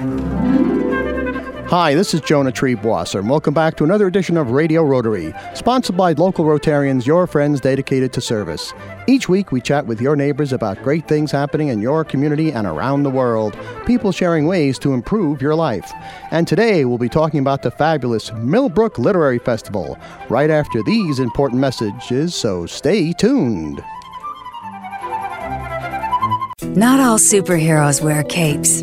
Hi, this is Jonah Triebwasser, and welcome back to another edition of Radio Rotary, sponsored by local Rotarians, your friends dedicated to service. Each week, we chat with your neighbors about great things happening in your community and around the world, people sharing ways to improve your life. And today, we'll be talking about the fabulous Millbrook Literary Festival, right after these important messages, so stay tuned. Not all superheroes wear capes.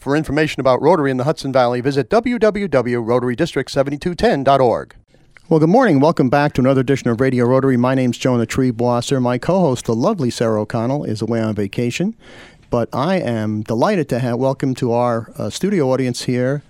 For information about Rotary in the Hudson Valley, visit www.rotarydistrict7210.org. Well, good morning. Welcome back to another edition of Radio Rotary. My name's Jonah Triebwasser. My co-host, the lovely Sarah O'Connell, is away on vacation, but I am delighted to have welcome to our uh, studio audience here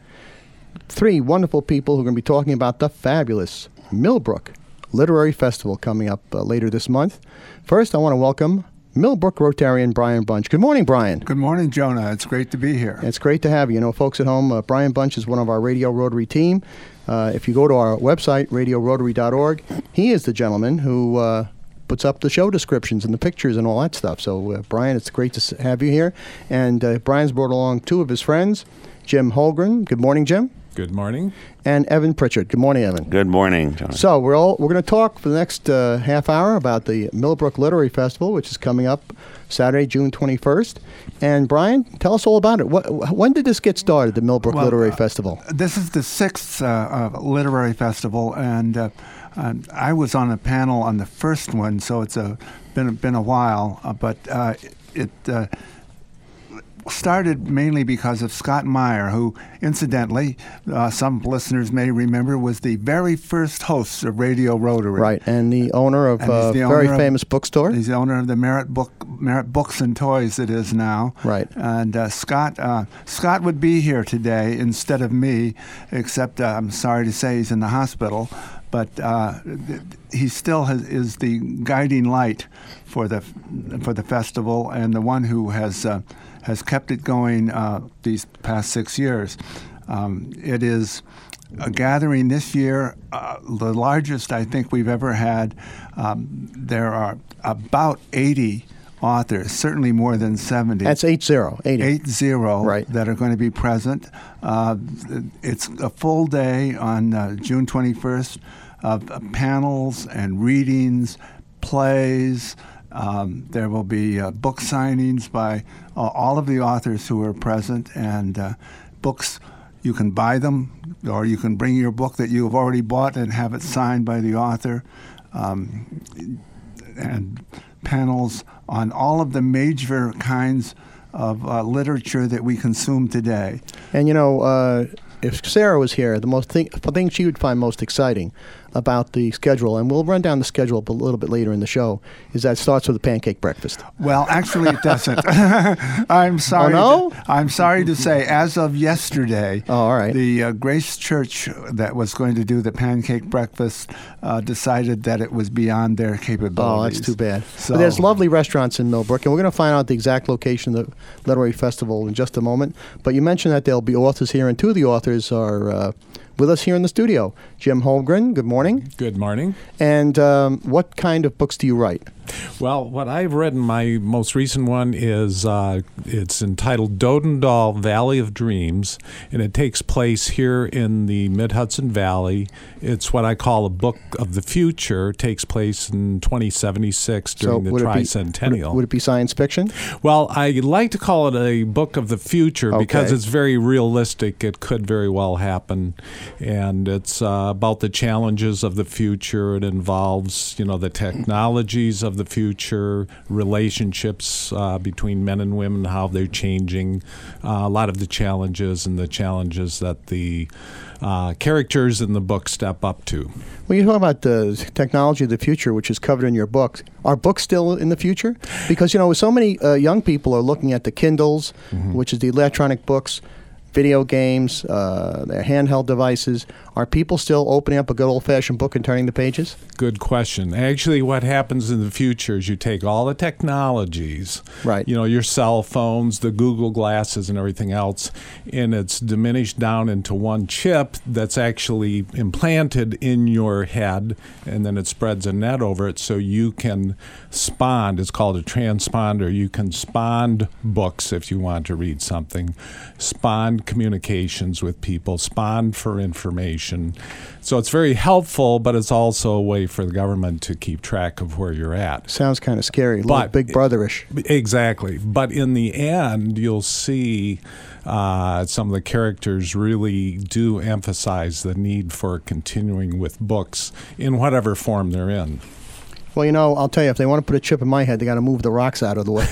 three wonderful people who are going to be talking about the fabulous Millbrook Literary Festival coming up uh, later this month. First, I want to welcome Millbrook Rotarian Brian Bunch. Good morning, Brian. Good morning, Jonah. It's great to be here. It's great to have you. You know, folks at home, uh, Brian Bunch is one of our Radio Rotary team. Uh, if you go to our website, radiorotary.org, he is the gentleman who uh, puts up the show descriptions and the pictures and all that stuff. So, uh, Brian, it's great to have you here. And uh, Brian's brought along two of his friends, Jim Holgren. Good morning, Jim. Good morning. And Evan Pritchard. Good morning, Evan. Good morning, John. So we're all we're going to talk for the next uh, half hour about the Millbrook Literary Festival, which is coming up Saturday, June 21st. And Brian, tell us all about it. What, when did this get started, the Millbrook Well, Literary uh, Festival? This is the sixth uh, uh, literary festival, and uh, uh, I was on a panel on the first one, so it's a been been a while. Uh, but uh, it uh, started mainly because of Scott Meyer, who, incidentally, uh, some listeners may remember, was the very first host of Radio Rotary. Right, and the owner of a the very of- famous bookstore. He's the owner of the Merritt Book Merritt Books and Toys. It is now. Right. And uh, Scott uh, Scott would be here today instead of me, except uh, I'm sorry to say he's in the hospital. But uh, he still has, is the guiding light for the for the festival and the one who has uh, has kept it going uh, these past six years. Um, it is a gathering this year, uh, the largest I think we've ever had. Um, there are about 80 authors, certainly more than 70. That's 80, 80. Eight zero Right. that are going to be present. Uh, it's a full day on uh, June 21st of panels and readings, plays. Um, there will be uh, book signings by uh, all of the authors who are present, and uh, books. You can buy them, or you can bring your book that you have already bought and have it signed by the author. Um, and panels on all of the major kinds of uh, literature that we consume today. And you know, uh, if Sarah was here, the most thing, the thing she would find most exciting about the schedule, and we'll run down the schedule a little bit later in the show, is that it starts with a pancake breakfast. Well, actually, it doesn't. I'm sorry. no? To, I'm sorry to say, as of yesterday, Oh, all right. the uh, Grace Church that was going to do the pancake breakfast uh, decided that it was beyond their capabilities. Oh, that's too bad. So, but there's lovely restaurants in Millbrook, and we're going to find out the exact location of the Literary Festival in just a moment. But you mentioned that there'll be authors here, and two of the authors are uh, with us here in the studio. Jim Holmgren, good morning. Good morning. And um, what kind of books do you write? Well, what I've read in my most recent one is uh, it's entitled Dodendal Valley of Dreams, and it takes place here in the Mid Hudson Valley. It's what I call a book of the future. It takes place in 2076 during the would it be- tricentennial. would it, would it be science fiction? Well, I like to call it a book of the future because it's very realistic. It could very well happen, and it's uh, about the challenges of the future. It involves, you know, the technologies of the future, relationships uh, between men and women, how they're changing, uh, a lot of the challenges and the challenges that the uh, characters in the book step up to. When you talk about the technology of the future, which is covered in your book, are books still in the future? Because you know, so many uh, young people are looking at the Kindles, which is the electronic books. Video games, uh, their handheld devices. Are people still opening up a good old fashioned book and turning the pages? Good question. Actually, what happens in the future is you take all the technologies, Right. You know, your cell phones, the Google glasses, and everything else, and it's diminished down into one chip that's actually implanted in your head, and then it spreads a net over it so you can spawn. It's called a transponder. You can spawn books if you want to read something, communications with people, spawn for information. So it's very helpful, but it's also a way for the government to keep track of where you're at. Sounds kind of scary, But- big brotherish. Exactly. But in the end, you'll see uh, some of the characters really do emphasize the need for continuing with books in whatever form they're in. Well, you know, I'll tell you, if they want to put a chip in my head, they got to move the rocks out of the way.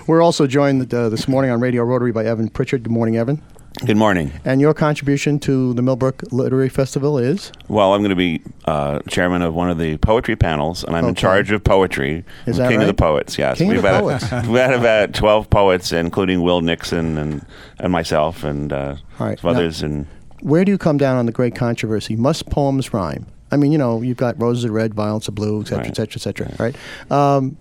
We're also joined uh, this morning on Radio Rotary by Evan Pritchard. Good morning, Evan. Good morning. And your contribution to the Millbrook Literary Festival is? Well, I'm going to be uh, chairman of one of the poetry panels, and I'm in charge of poetry. Is I'm that king of the poets? Yes, King we've the had poets. we had about 12 poets, including Will Nixon and and myself and uh, All right. some Now- others. And Where do you come down on the great controversy? Must poems rhyme? I mean, you know, you've got roses are red, violets are blue, et cetera, et Right. cetera, et cetera, right? Um,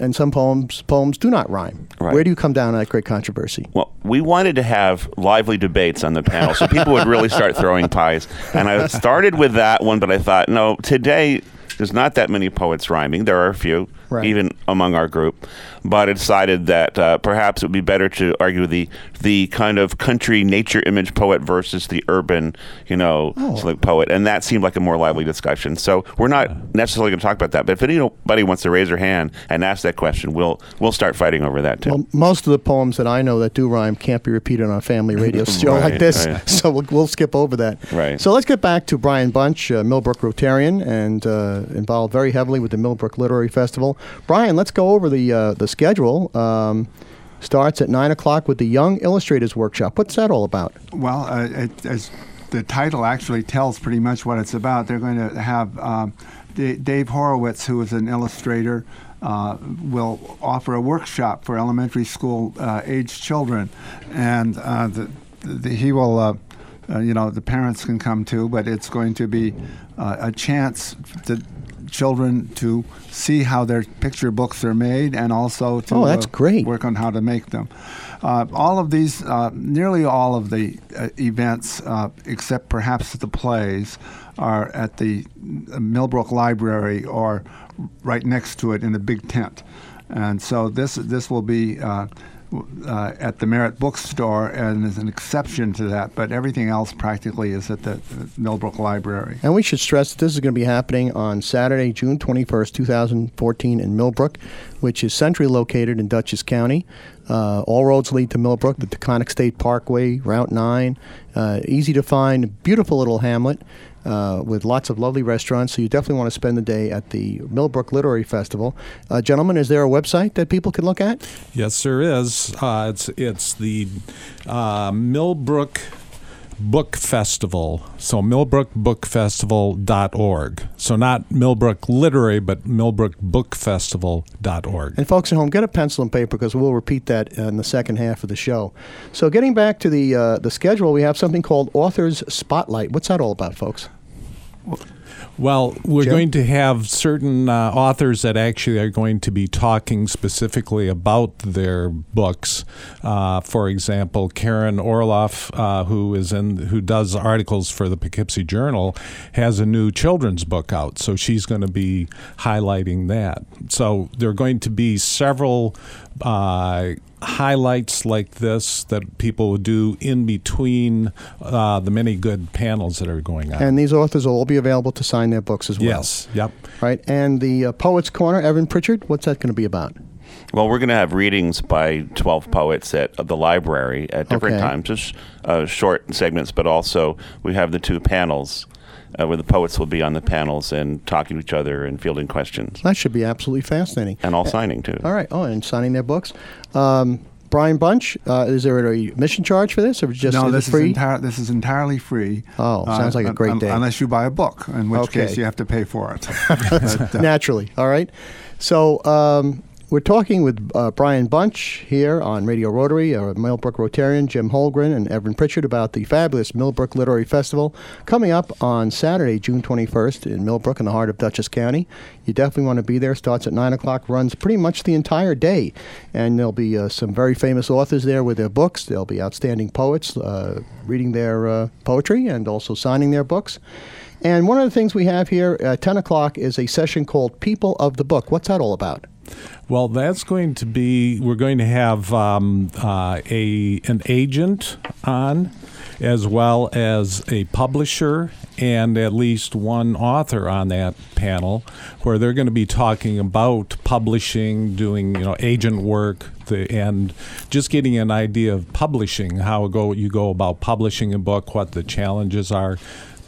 and some poems poems do not rhyme. Right. Where do you come down on that great controversy? well, we wanted to have lively debates on the panel, so people would really start throwing pies. And I started with that one, but I thought, no, today there's not that many poets rhyming. There are a few, Right. even among our group. But I decided that uh, perhaps it would be better to argue the the kind of country nature image poet versus the urban, you know, Oh. poet, and that seemed like a more lively discussion. So we're not necessarily going to talk about that. But if anybody wants to raise their hand and ask that question, we'll we'll start fighting over that too. Well, most of the poems that I know that do rhyme can't be repeated on a family radio show like this, right. so we'll, we'll skip over that. Right. So let's get back to Brian Bunch, uh, Millbrook Rotarian, and uh, involved very heavily with the Millbrook Literary Festival. Brian, let's go over the uh, the schedule. Um, starts at nine o'clock with the Young Illustrators Workshop. What's that all about? Well, uh, it, as the title actually tells pretty much what it's about. They're going to have um, Dave Horowitz, who is an illustrator, uh, will offer a workshop for elementary school uh, age children, and uh, the, the, he will. Uh, uh, you know, the parents can come too, but it's going to be uh, a chance to children to see how their picture books are made and also to Oh, that's uh, great. work on how to make them. Uh, all of these, uh, nearly all of the uh, events, uh, except perhaps the plays, are at the Millbrook Library or right next to it in a big tent. And so this this will be uh, at the Merritt Bookstore and is an exception to that, but everything else practically is at the uh, Millbrook Library. And we should stress that this is going to be happening on Saturday, June 21st, 2014, in Millbrook, which is centrally located in Dutchess County. Uh, all roads lead to Millbrook, the Taconic State Parkway, Route 9. Uh, easy to find, beautiful little hamlet uh, with lots of lovely restaurants. So you definitely want to spend the day at the Millbrook Literary Festival. Uh, gentlemen, is there a website that people can look at? Yes, there is. Uh, it's it's the uh, Millbrook Book Festival. So millbrookbookfestival.org. So not Millbrook Literary, but millbrookbookfestival.org. And folks at home, get a pencil and paper because we'll repeat that in the second half of the show. So, getting back to the uh, the schedule, we have something called Authors Spotlight. What's that all about, folks? Well, we're Jim? going to have certain uh, authors that actually are going to be talking specifically about their books. Uh, for example, Karen Orloff, uh, who is in who does articles for the Poughkeepsie Journal, has a new children's book out, so she's going to be highlighting that. So there are going to be several. Uh, highlights like this that people will do in between uh, the many good panels that are going on. And these authors will all be available to sign their books as well. Yes. Yep. Right. And the uh, Poets Corner, Evan Pritchard, what's that going to be about? Well, we're going to have readings by 12 poets at the library at different Okay. times, just uh, short segments, but also we have the two panels uh, where the poets will be on the panels and talking to each other and fielding questions That should be absolutely fascinating. and all signing too. All right. Oh, and signing their books. Um, Brian Bunch, uh, is there a admission charge for this, or just no, is this free? is entire, this is entirely free. Oh, sounds like a great un- day. Unless you buy a book, in which Okay. case you have to pay for it. But, uh, Naturally. All right. So, um, We're talking with uh, Brian Bunch here on Radio Rotary, a Millbrook Rotarian, Jim Holgren, and Evan Pritchard about the fabulous Millbrook Literary Festival coming up on Saturday, June 21st in Millbrook in the heart of Dutchess County. You definitely want to be there. Starts at 9 o'clock, runs pretty much the entire day. And there'll be uh, some very famous authors there with their books. There'll be outstanding poets uh, reading their uh, poetry and also signing their books. And one of the things we have here at 10 o'clock is a session called People of the Book. What's that all about? Well, that's going to be. We're going to have um, uh, a an agent on, as well as a publisher and at least one author on that panel, where they're going to be talking about publishing, doing you know agent work, the, and just getting an idea of publishing, how go you go about publishing a book, what the challenges are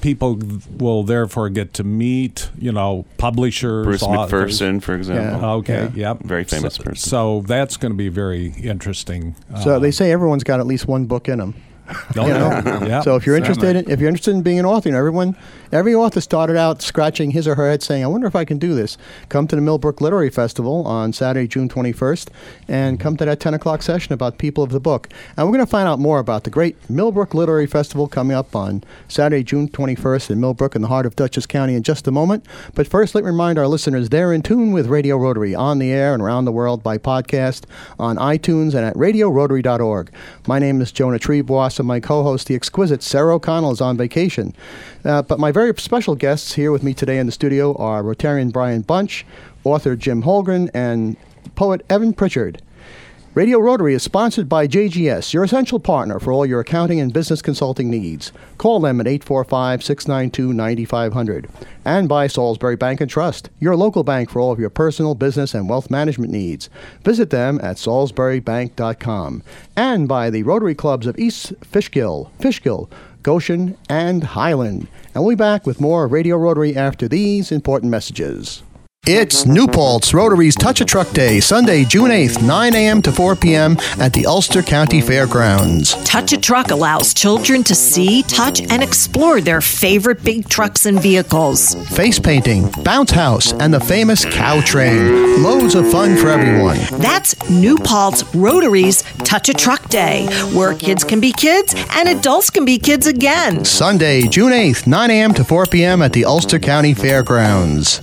people will therefore get to meet, you know, publishers. Bruce authors. McPherson, for example. Okay, Yeah. yep. Very famous so, person. So that's going to be very interesting. So Uh, they say everyone's got at least one book in them. Oh, you know? yeah, yeah. So if you're interested, in, if you're interested in being an author, you know, everyone, every author started out scratching his or her head, saying, "I wonder if I can do this." Come to the Millbrook Literary Festival on Saturday, June 21st, and come to that 10 o'clock session about people of the book. And we're going to find out more about the great Millbrook Literary Festival coming up on Saturday, June 21st in Millbrook, in the heart of Dutchess County, in just a moment. But first, let me remind our listeners they're in tune with Radio Rotary on the air and around the world by podcast on iTunes and at RadioRotary.org. My name is Jonah Treeboss, and my co-host, the exquisite Sarah O'Connell, is on vacation. Uh, but my very special guests here with me today in the studio are Rotarian Brian Bunch, author Jim Holgren, and poet Evan Pritchard. Radio Rotary is sponsored by JGS, your essential partner for all your accounting and business consulting needs. Call them at 845 692 9500. And by Salisbury Bank and Trust, your local bank for all of your personal, business, and wealth management needs. Visit them at salisburybank.com. And by the Rotary Clubs of East Fishkill, Fishkill, Goshen, and Highland. And we'll be back with more Radio Rotary after these important messages. It's New Paltz Rotary's Touch a Truck Day, Sunday, June 8th, 9 a.m. to 4 p.m. at the Ulster County Fairgrounds. Touch a Truck allows children to see, touch, and explore their favorite big trucks and vehicles. Face painting, bounce house, and the famous cow train. Loads of fun for everyone. That's New Paltz Rotary's Touch a Truck Day, where kids can be kids and adults can be kids again. Sunday, June 8th, 9 a.m. to 4 p.m. at the Ulster County Fairgrounds.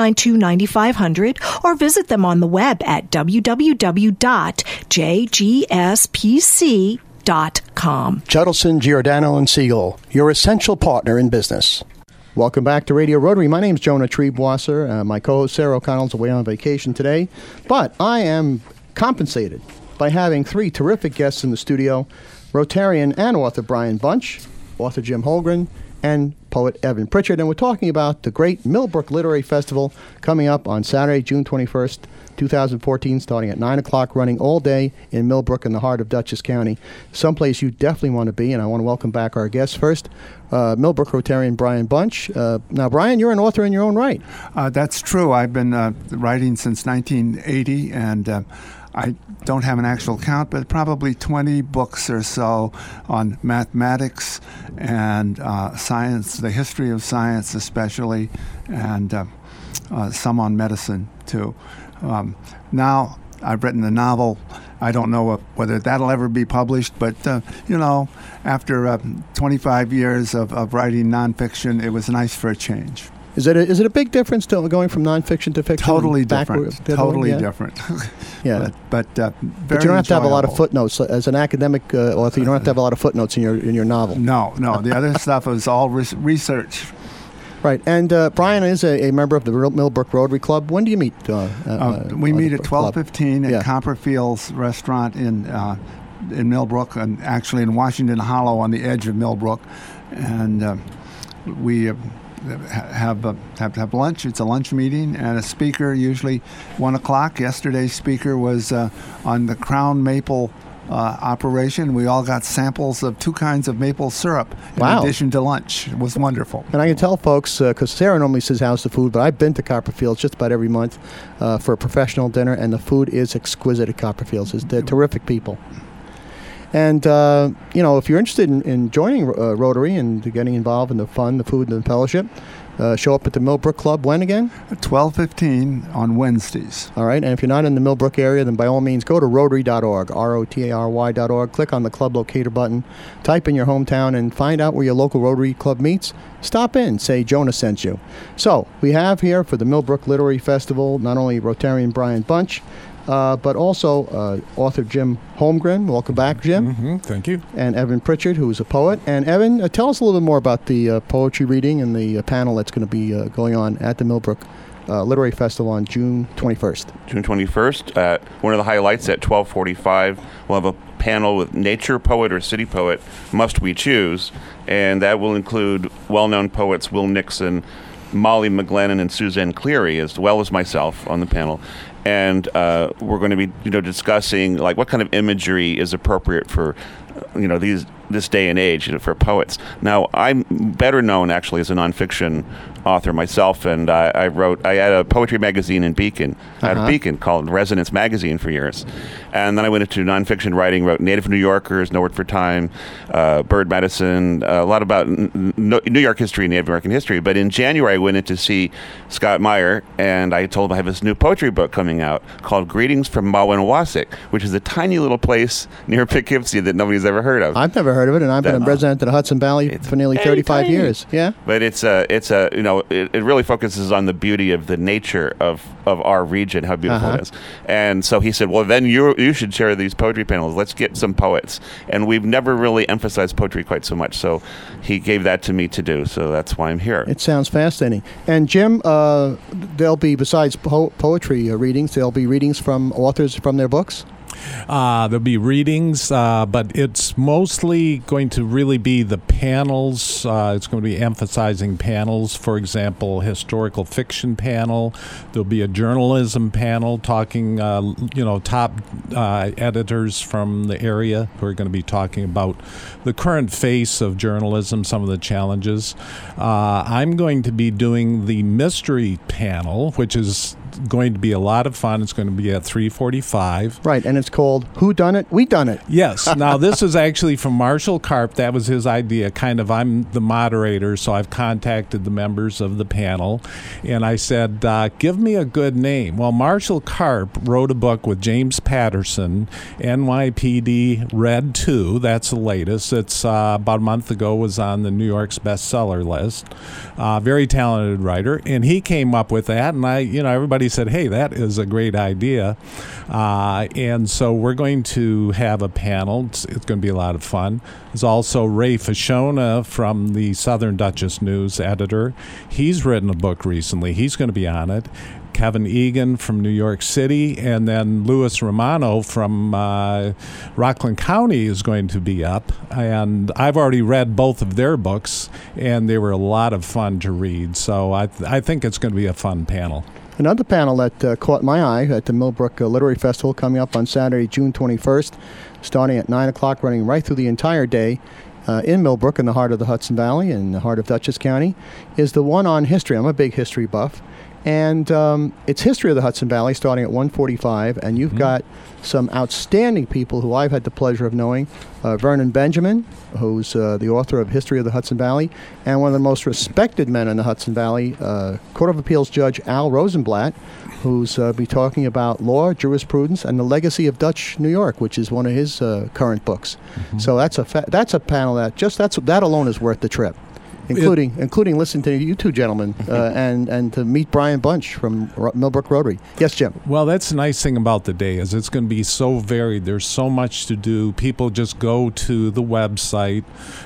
692 9500 or visit them on the web at www.jgspc.com. Judelson, Giordano, and Siegel, your essential partner in business. Welcome back to Radio Rotary. My name is Jonah Triebwasser. Uh, my co-host Sarah O'Connell's away on vacation today, but I am compensated by having three terrific guests in the studio: Rotarian and author Brian Bunch, author Jim Holgren, and poet Evan Pritchard. And we're talking about the great Millbrook Literary Festival coming up on Saturday, June 21st, 2014, starting at 9 o'clock, running all day in Millbrook in the heart of Dutchess County. Someplace you definitely want to be. And I want to welcome back our guests first. Uh, Millbrook Rotarian Brian Bunch. Uh, now, Brian, you're an author in your own right. Uh, that's true. I've been uh, writing since 1980, and uh, I don't have an actual count, but probably 20 books or so on mathematics and uh, science, the history of science especially, and uh, uh, some on medicine too. Um, now I've written a novel I don't know whether that'll ever be published, but uh, you know, after uh, 25 years of, of writing nonfiction, it was nice for a change. Is it a, is it a big difference to going from nonfiction to fiction? Totally different. Totally yeah? different. Yeah. but but, uh, But you don't have to have a lot of footnotes as an academic uh, author. You don't have to have a lot of footnotes in your in your novel. No, no. The other stuff is all res- research. Right. And uh, Brian is a, a member of the Millbrook Rotary Club. When do you meet? Uh, uh, Uh, we meet at club? 12:15 at Yeah. Copperfield's restaurant in uh, in Millbrook, and actually in Washington Hollow on the edge of Millbrook, and uh, we. Uh, ha- have, uh, have have lunch. It's a lunch meeting, and a speaker usually one o'clock. Yesterday's speaker was uh, on the Crown Maple uh, operation. We all got samples of two kinds of maple syrup in Wow. addition to lunch. It was wonderful. And I can tell folks, because Sarah normally says how's the food, but I've been to Copperfields just about every month uh, for a professional dinner, and the food is exquisite at Copperfields. It's, they're terrific people. And, uh, you know, if you're interested in, in joining uh, Rotary and getting involved in the fun, the food, and the fellowship, uh, show up at the Millbrook Club when again? 12:15 on Wednesdays. All right. And if you're not in the Millbrook area, then by all means go to rotary.org, R O T A R Y.org. Click on the club locator button, type in your hometown, and find out where your local Rotary Club meets. Stop in, say Jonah sent you. So we have here for the Millbrook Literary Festival not only Rotarian Brian Bunch, uh, but also uh, author Jim Holmgren. Welcome back, Jim. hmm thank you. And Evan Pritchard, who is a poet. And Evan, uh, tell us a little bit more about the uh, poetry reading and the uh, panel that's going to be uh, going on at the Millbrook uh, Literary Festival on June 21st. June 21st. At one of the highlights at 12:45, we'll have a panel with nature poet or city poet. Must we choose? And that will include well-known poets Will Nixon, Molly McGlennon, and Suzanne Cleary, as well as myself on the panel. And uh, we're going to be, you know, discussing like what kind of imagery is appropriate for, you know, these this day and age you know, for poets. Now, I'm better known actually as a nonfiction author myself, and I, I wrote. I had a poetry magazine in Beacon, at Uh-huh. Beacon called Resonance Magazine for years, and then I went into nonfiction writing. Wrote Native New Yorkers, No Word for Time, uh, Bird Medicine, a lot about n- n- New York history, and Native American history. But in January, I went in to see Scott Meyer, and I told him I have this new poetry book coming out called Greetings from Mawinawasik, which is a tiny little place near Poughkeepsie that nobody's ever heard of. I've never heard of it, and I've been a That- resident of the Hudson Valley for nearly very 35 tiny. years. Yeah. But it's a, it's a, you know, it, it really focuses on the beauty of the nature of, of our region, how beautiful Uh-huh. it is. And so he said, well, then you you should share these poetry panels. Let's get some poets. And we've never really emphasized poetry quite so much. So he gave that to me to do. So that's why I'm here. It sounds fascinating. And Jim, uh, there'll be besides po- poetry uh, readings, there'll be readings from authors from their books. Uh, there'll be readings, uh, but it's mostly going to really be the panels. Uh, it's going to be emphasizing panels. For example, historical fiction panel. There'll be a journalism panel talking, uh, you know, top uh, editors from the area who are going to be talking about the current face of journalism, some of the challenges. Uh, I'm going to be doing the mystery panel, which is going to be a lot of fun. It's going to be at 345. Right, and it's called Who Done It? We Done It. Yes. Now, this is actually from Marshall Karp. That was his idea. Kind of, I'm the moderator, so I've contacted the members of the panel, and I said, uh, "Give me a good name." Well, Marshall Karp wrote a book with James Patterson, NYPD Red Two. That's the latest. It's uh, about a month ago. Was on the New York's bestseller list. Uh, very talented writer, and he came up with that. And I, you know, everybody said, "Hey, that is a great idea." Uh, and so we're going to have a panel. It's, it's going to be a lot of fun. There's also Ray Fashona from the Southern Dutchess News editor. He's written a book recently. He's going to be on it. Kevin Egan from New York City, and then Louis Romano from uh, Rockland County is going to be up. And I've already read both of their books, and they were a lot of fun to read. So I, th- I think it's going to be a fun panel. Another panel that uh, caught my eye at the Millbrook uh, Literary Festival coming up on Saturday, June 21st, starting at 9 o'clock, running right through the entire day uh, in Millbrook, in the heart of the Hudson Valley, in the heart of Dutchess County, is the one on history. I'm a big history buff. And um, it's history of the Hudson Valley, starting at 145. And you've got some outstanding people who I've had the pleasure of knowing. Uh, Vernon Benjamin, who's uh, the author of History of the Hudson Valley, and one of the most respected men in the Hudson Valley, uh, Court of Appeals Judge Al Rosenblatt, who's uh, be talking about law, jurisprudence, and the legacy of Dutch New York, which is one of his uh, current books. So that's a fa- that's a panel that just that's that alone is worth the trip. Including, including listening to you two gentlemen uh, and and to meet Brian Bunch from Ro- Millbrook Rotary. Yes, Jim. Well, that's the nice thing about the day is it's going to be so varied. There's so much to do. People just go to the website,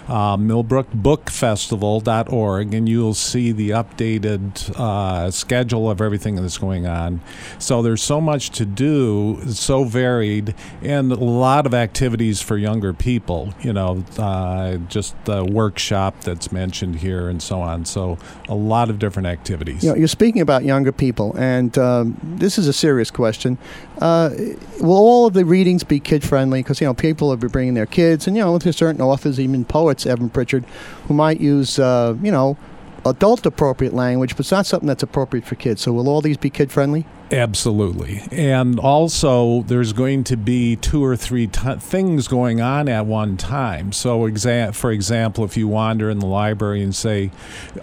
uh, millbrookbookfestival.org, and you'll see the updated uh, schedule of everything that's going on. So there's so much to do, so varied, and a lot of activities for younger people. You know, uh, just the workshop that's mentioned here and so on. So a lot of different activities. You know, you're speaking about younger people, and um, this is a serious question. Uh, will all of the readings be kid friendly? Because you know, people will be bringing their kids, and you know, there's certain authors, even poets, Evan Pritchard, who might use, uh, you know, adult appropriate language, but it's not something that's appropriate for kids. So, will all these be kid friendly? Absolutely. And also, there's going to be two or three t- things going on at one time. So, exa- for example, if you wander in the library and say,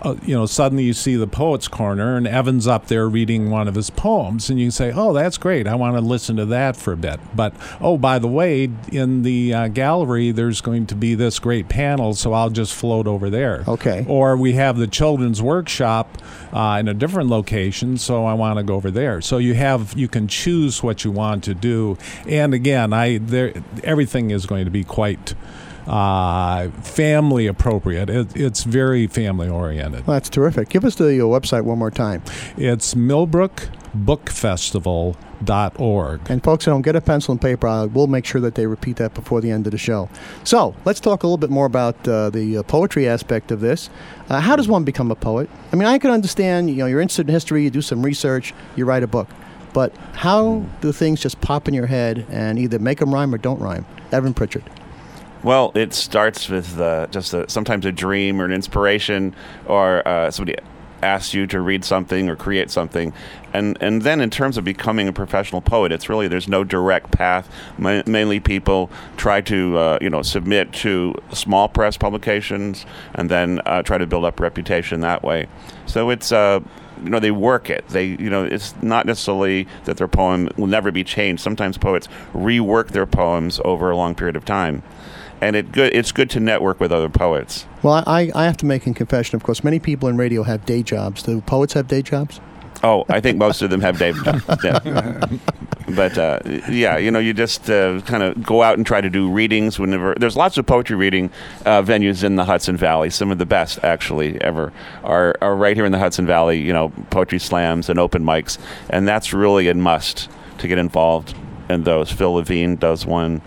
uh, you know, suddenly you see the Poets Corner and Evan's up there reading one of his poems, and you say, oh, that's great. I want to listen to that for a bit. But, oh, by the way, in the uh, gallery, there's going to be this great panel, so I'll just float over there. Okay. Or we have the children's workshop uh, in a different location, so I want to go over there. So you have you can choose what you want to do, and again, I there everything is going to be quite uh, family appropriate. It, it's very family oriented. Well, that's terrific. Give us the uh, website one more time. It's millbrookbookfestival.org. And folks who don't get a pencil and paper, uh, we'll make sure that they repeat that before the end of the show. So let's talk a little bit more about uh, the uh, poetry aspect of this. Uh, how does one become a poet? I mean, I can understand. You know, you're interested in history, you do some research, you write a book. But how do things just pop in your head and either make them rhyme or don't rhyme? Evan Pritchard. Well, it starts with uh, just a, sometimes a dream or an inspiration, or uh, somebody asks you to read something or create something, and and then in terms of becoming a professional poet, it's really there's no direct path. Ma- mainly, people try to uh, you know submit to small press publications, and then uh, try to build up reputation that way. So it's uh, you know they work it they you know it's not necessarily that their poem will never be changed sometimes poets rework their poems over a long period of time and it good it's good to network with other poets Well, I, I have to make a confession. Of course, many people in radio have day jobs. Do poets have day jobs? oh i think most of them have dave yeah. but uh, yeah you know you just uh, kind of go out and try to do readings whenever there's lots of poetry reading uh, venues in the hudson valley some of the best actually ever are, are right here in the hudson valley you know poetry slams and open mics and that's really a must to get involved in those phil levine does one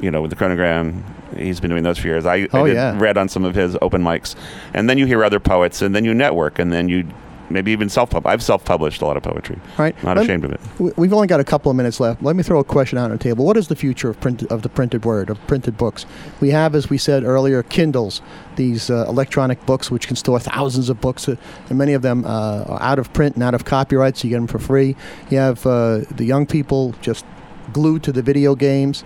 you know with the chronogram he's been doing those for years i, Oh, I yeah. read on some of his open mics and then you hear other poets and then you network and then you maybe even self-pub i've self-published a lot of poetry Right. not Let- ashamed of it We- We've only got a couple of minutes left. Let me throw a question out on the table. What is the future of print of the printed word of printed books? We have, as we said earlier, Kindles, these uh, electronic books which can store thousands of books, uh, and many of them uh, are out of print and out of copyright, so you get them for free. You have uh, the young people just glued to the video games.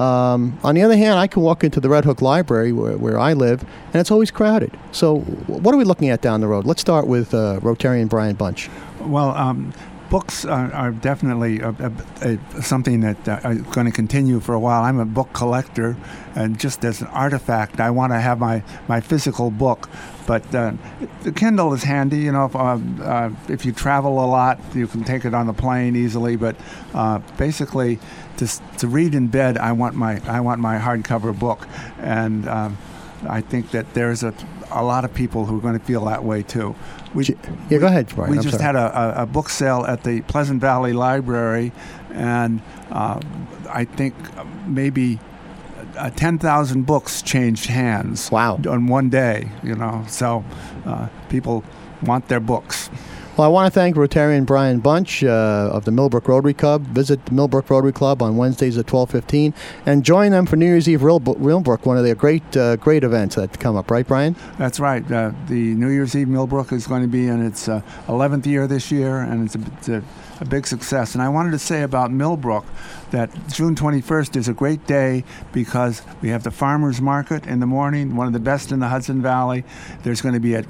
Um, on the other hand, I can walk into the Red Hook Library where, where I live, and it's always crowded. So, what are we looking at down the road? Let's start with uh, Rotarian Brian Bunch. Well, um, books are, are definitely a, a, a, something that uh, are going to continue for a while. I'm a book collector, and just as an artifact, I want to have my, my physical book. But uh, the Kindle is handy, you know. If, uh, uh, if you travel a lot, you can take it on the plane easily. But uh, basically, to, to read in bed, I want my I want my hardcover book, and um, I think that there's a a lot of people who are going to feel that way too. We, yeah, go ahead, Brian. we I'm just sorry. had a, a, a book sale at the Pleasant Valley Library, and uh, I think maybe uh, 10,000 books changed hands. Wow. On one day, you know. So uh, people want their books. Well, I want to thank Rotarian Brian Bunch uh, of the Millbrook Rotary Club. Visit the Millbrook Rotary Club on Wednesdays at 12:15 and join them for New Year's Eve Millbrook, one of their great uh, great events that come up. Right, Brian? That's right. Uh, the New Year's Eve Millbrook is going to be in its uh, 11th year this year, and it's a, it's a, a big success. And I wanted to say about Millbrook that June 21st is a great day because we have the farmers market in the morning, one of the best in the Hudson Valley. There's going to be a,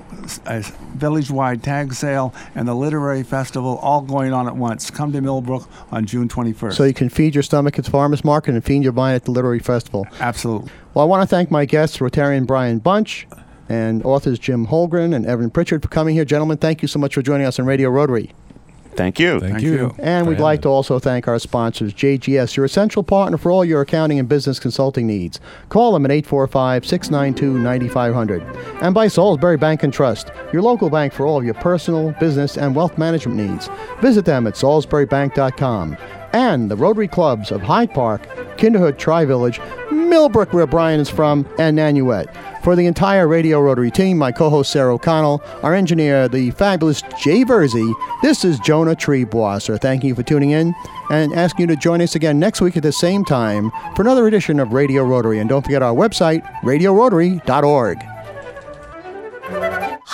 a village-wide tag sale and the literary festival all going on at once. Come to Millbrook on June 21st. So you can feed your stomach at the farmers market and feed your mind at the literary festival. Absolutely. Well, I want to thank my guests, Rotarian Brian Bunch and authors Jim Holgren and Evan Pritchard for coming here. Gentlemen, thank you so much for joining us on Radio Rotary. Thank you. Thank, Thank you. you. And we'd like to also thank our sponsors, JGS, your essential partner for all your accounting and business consulting needs. Call them at 845 692 9500. And by Salisbury Bank and Trust, your local bank for all of your personal, business, and wealth management needs. Visit them at salisburybank.com. And the Rotary Clubs of Hyde Park, Kinderhook Tri Village, Millbrook, where Brian is from, and Nanuet. For the entire Radio Rotary team, my co host Sarah O'Connell, our engineer, the fabulous Jay Verzi, this is Jonah Triebwasser. Thank you for tuning in and asking you to join us again next week at the same time for another edition of Radio Rotary. And don't forget our website, radiorotary.org.